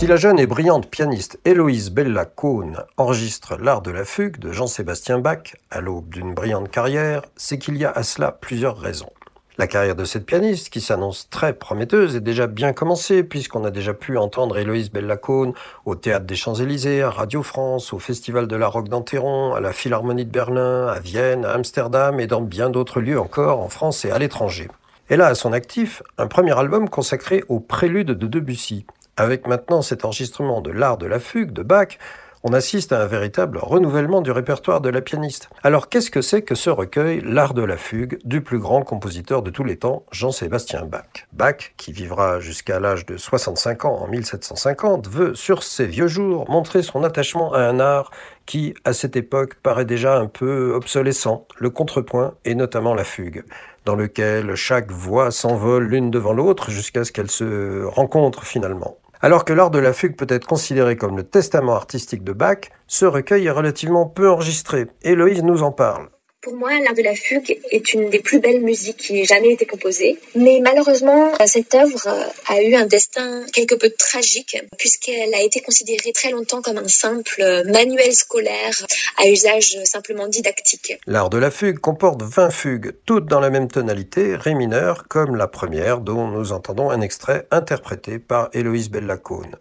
Si la jeune et brillante pianiste Héloïse Bella Cohn enregistre l'art de la fugue de Jean-Sébastien Bach à l'aube d'une brillante carrière, c'est qu'il y a à cela plusieurs raisons. La carrière de cette pianiste, qui s'annonce très prometteuse, est déjà bien commencée, puisqu'on a déjà pu entendre Héloïse Bella Cohn au Théâtre des Champs-Élysées, à Radio France, au Festival de la Roque d'Anteron, à la Philharmonie de Berlin, à Vienne, à Amsterdam et dans bien d'autres lieux encore en France et à l'étranger. Elle a à son actif un premier album consacré au prélude de Debussy, avec maintenant cet enregistrement de l'art de la fugue de Bach, on assiste à un véritable renouvellement du répertoire de la pianiste. Alors qu'est-ce que c'est que ce recueil, L'art de la fugue, du plus grand compositeur de tous les temps, Jean-Sébastien Bach? Bach, qui vivra jusqu'à l'âge de 65 ans en 1750, veut, sur ses vieux jours, montrer son attachement à un art qui, à cette époque, paraît déjà un peu obsolescent, le contrepoint et notamment la fugue dans lequel chaque voix s'envole l'une devant l'autre jusqu'à ce qu'elles se rencontrent finalement. Alors que l'art de la fugue peut être considéré comme le testament artistique de Bach, ce recueil est relativement peu enregistré. Héloïse nous en parle. Pour moi, l'art de la fugue est une des plus belles musiques qui ait jamais été composée. Mais malheureusement, cette œuvre a eu un destin quelque peu tragique, puisqu'elle a été considérée très longtemps comme un simple manuel scolaire à usage simplement didactique. L'art de la fugue comporte 20 fugues, toutes dans la même tonalité, ré mineur, comme la première, dont nous entendons un extrait interprété par Héloïse Bellacone.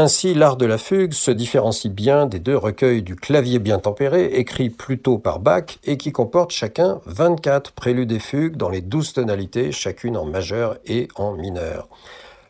Ainsi, l'art de la fugue se différencie bien des deux recueils du clavier bien tempéré, écrits plus tôt par Bach et qui comportent chacun 24 préludes et fugues dans les 12 tonalités, chacune en majeur et en mineur.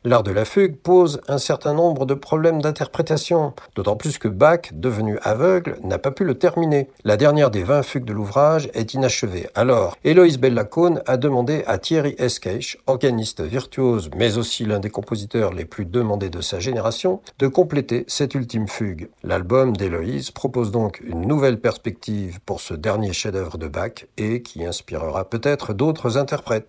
L'art de la fugue pose un certain nombre de problèmes d'interprétation, d'autant plus que Bach, devenu aveugle, n'a pas pu le terminer. La dernière des 20 fugues de l'ouvrage est inachevée. Alors, Héloïse Bellacone a demandé à Thierry Esqueix, organiste virtuose mais aussi l'un des compositeurs les plus demandés de sa génération, de compléter cette ultime fugue. L'album d'Héloïse propose donc une nouvelle perspective pour ce dernier chef-d'œuvre de Bach et qui inspirera peut-être d'autres interprètes.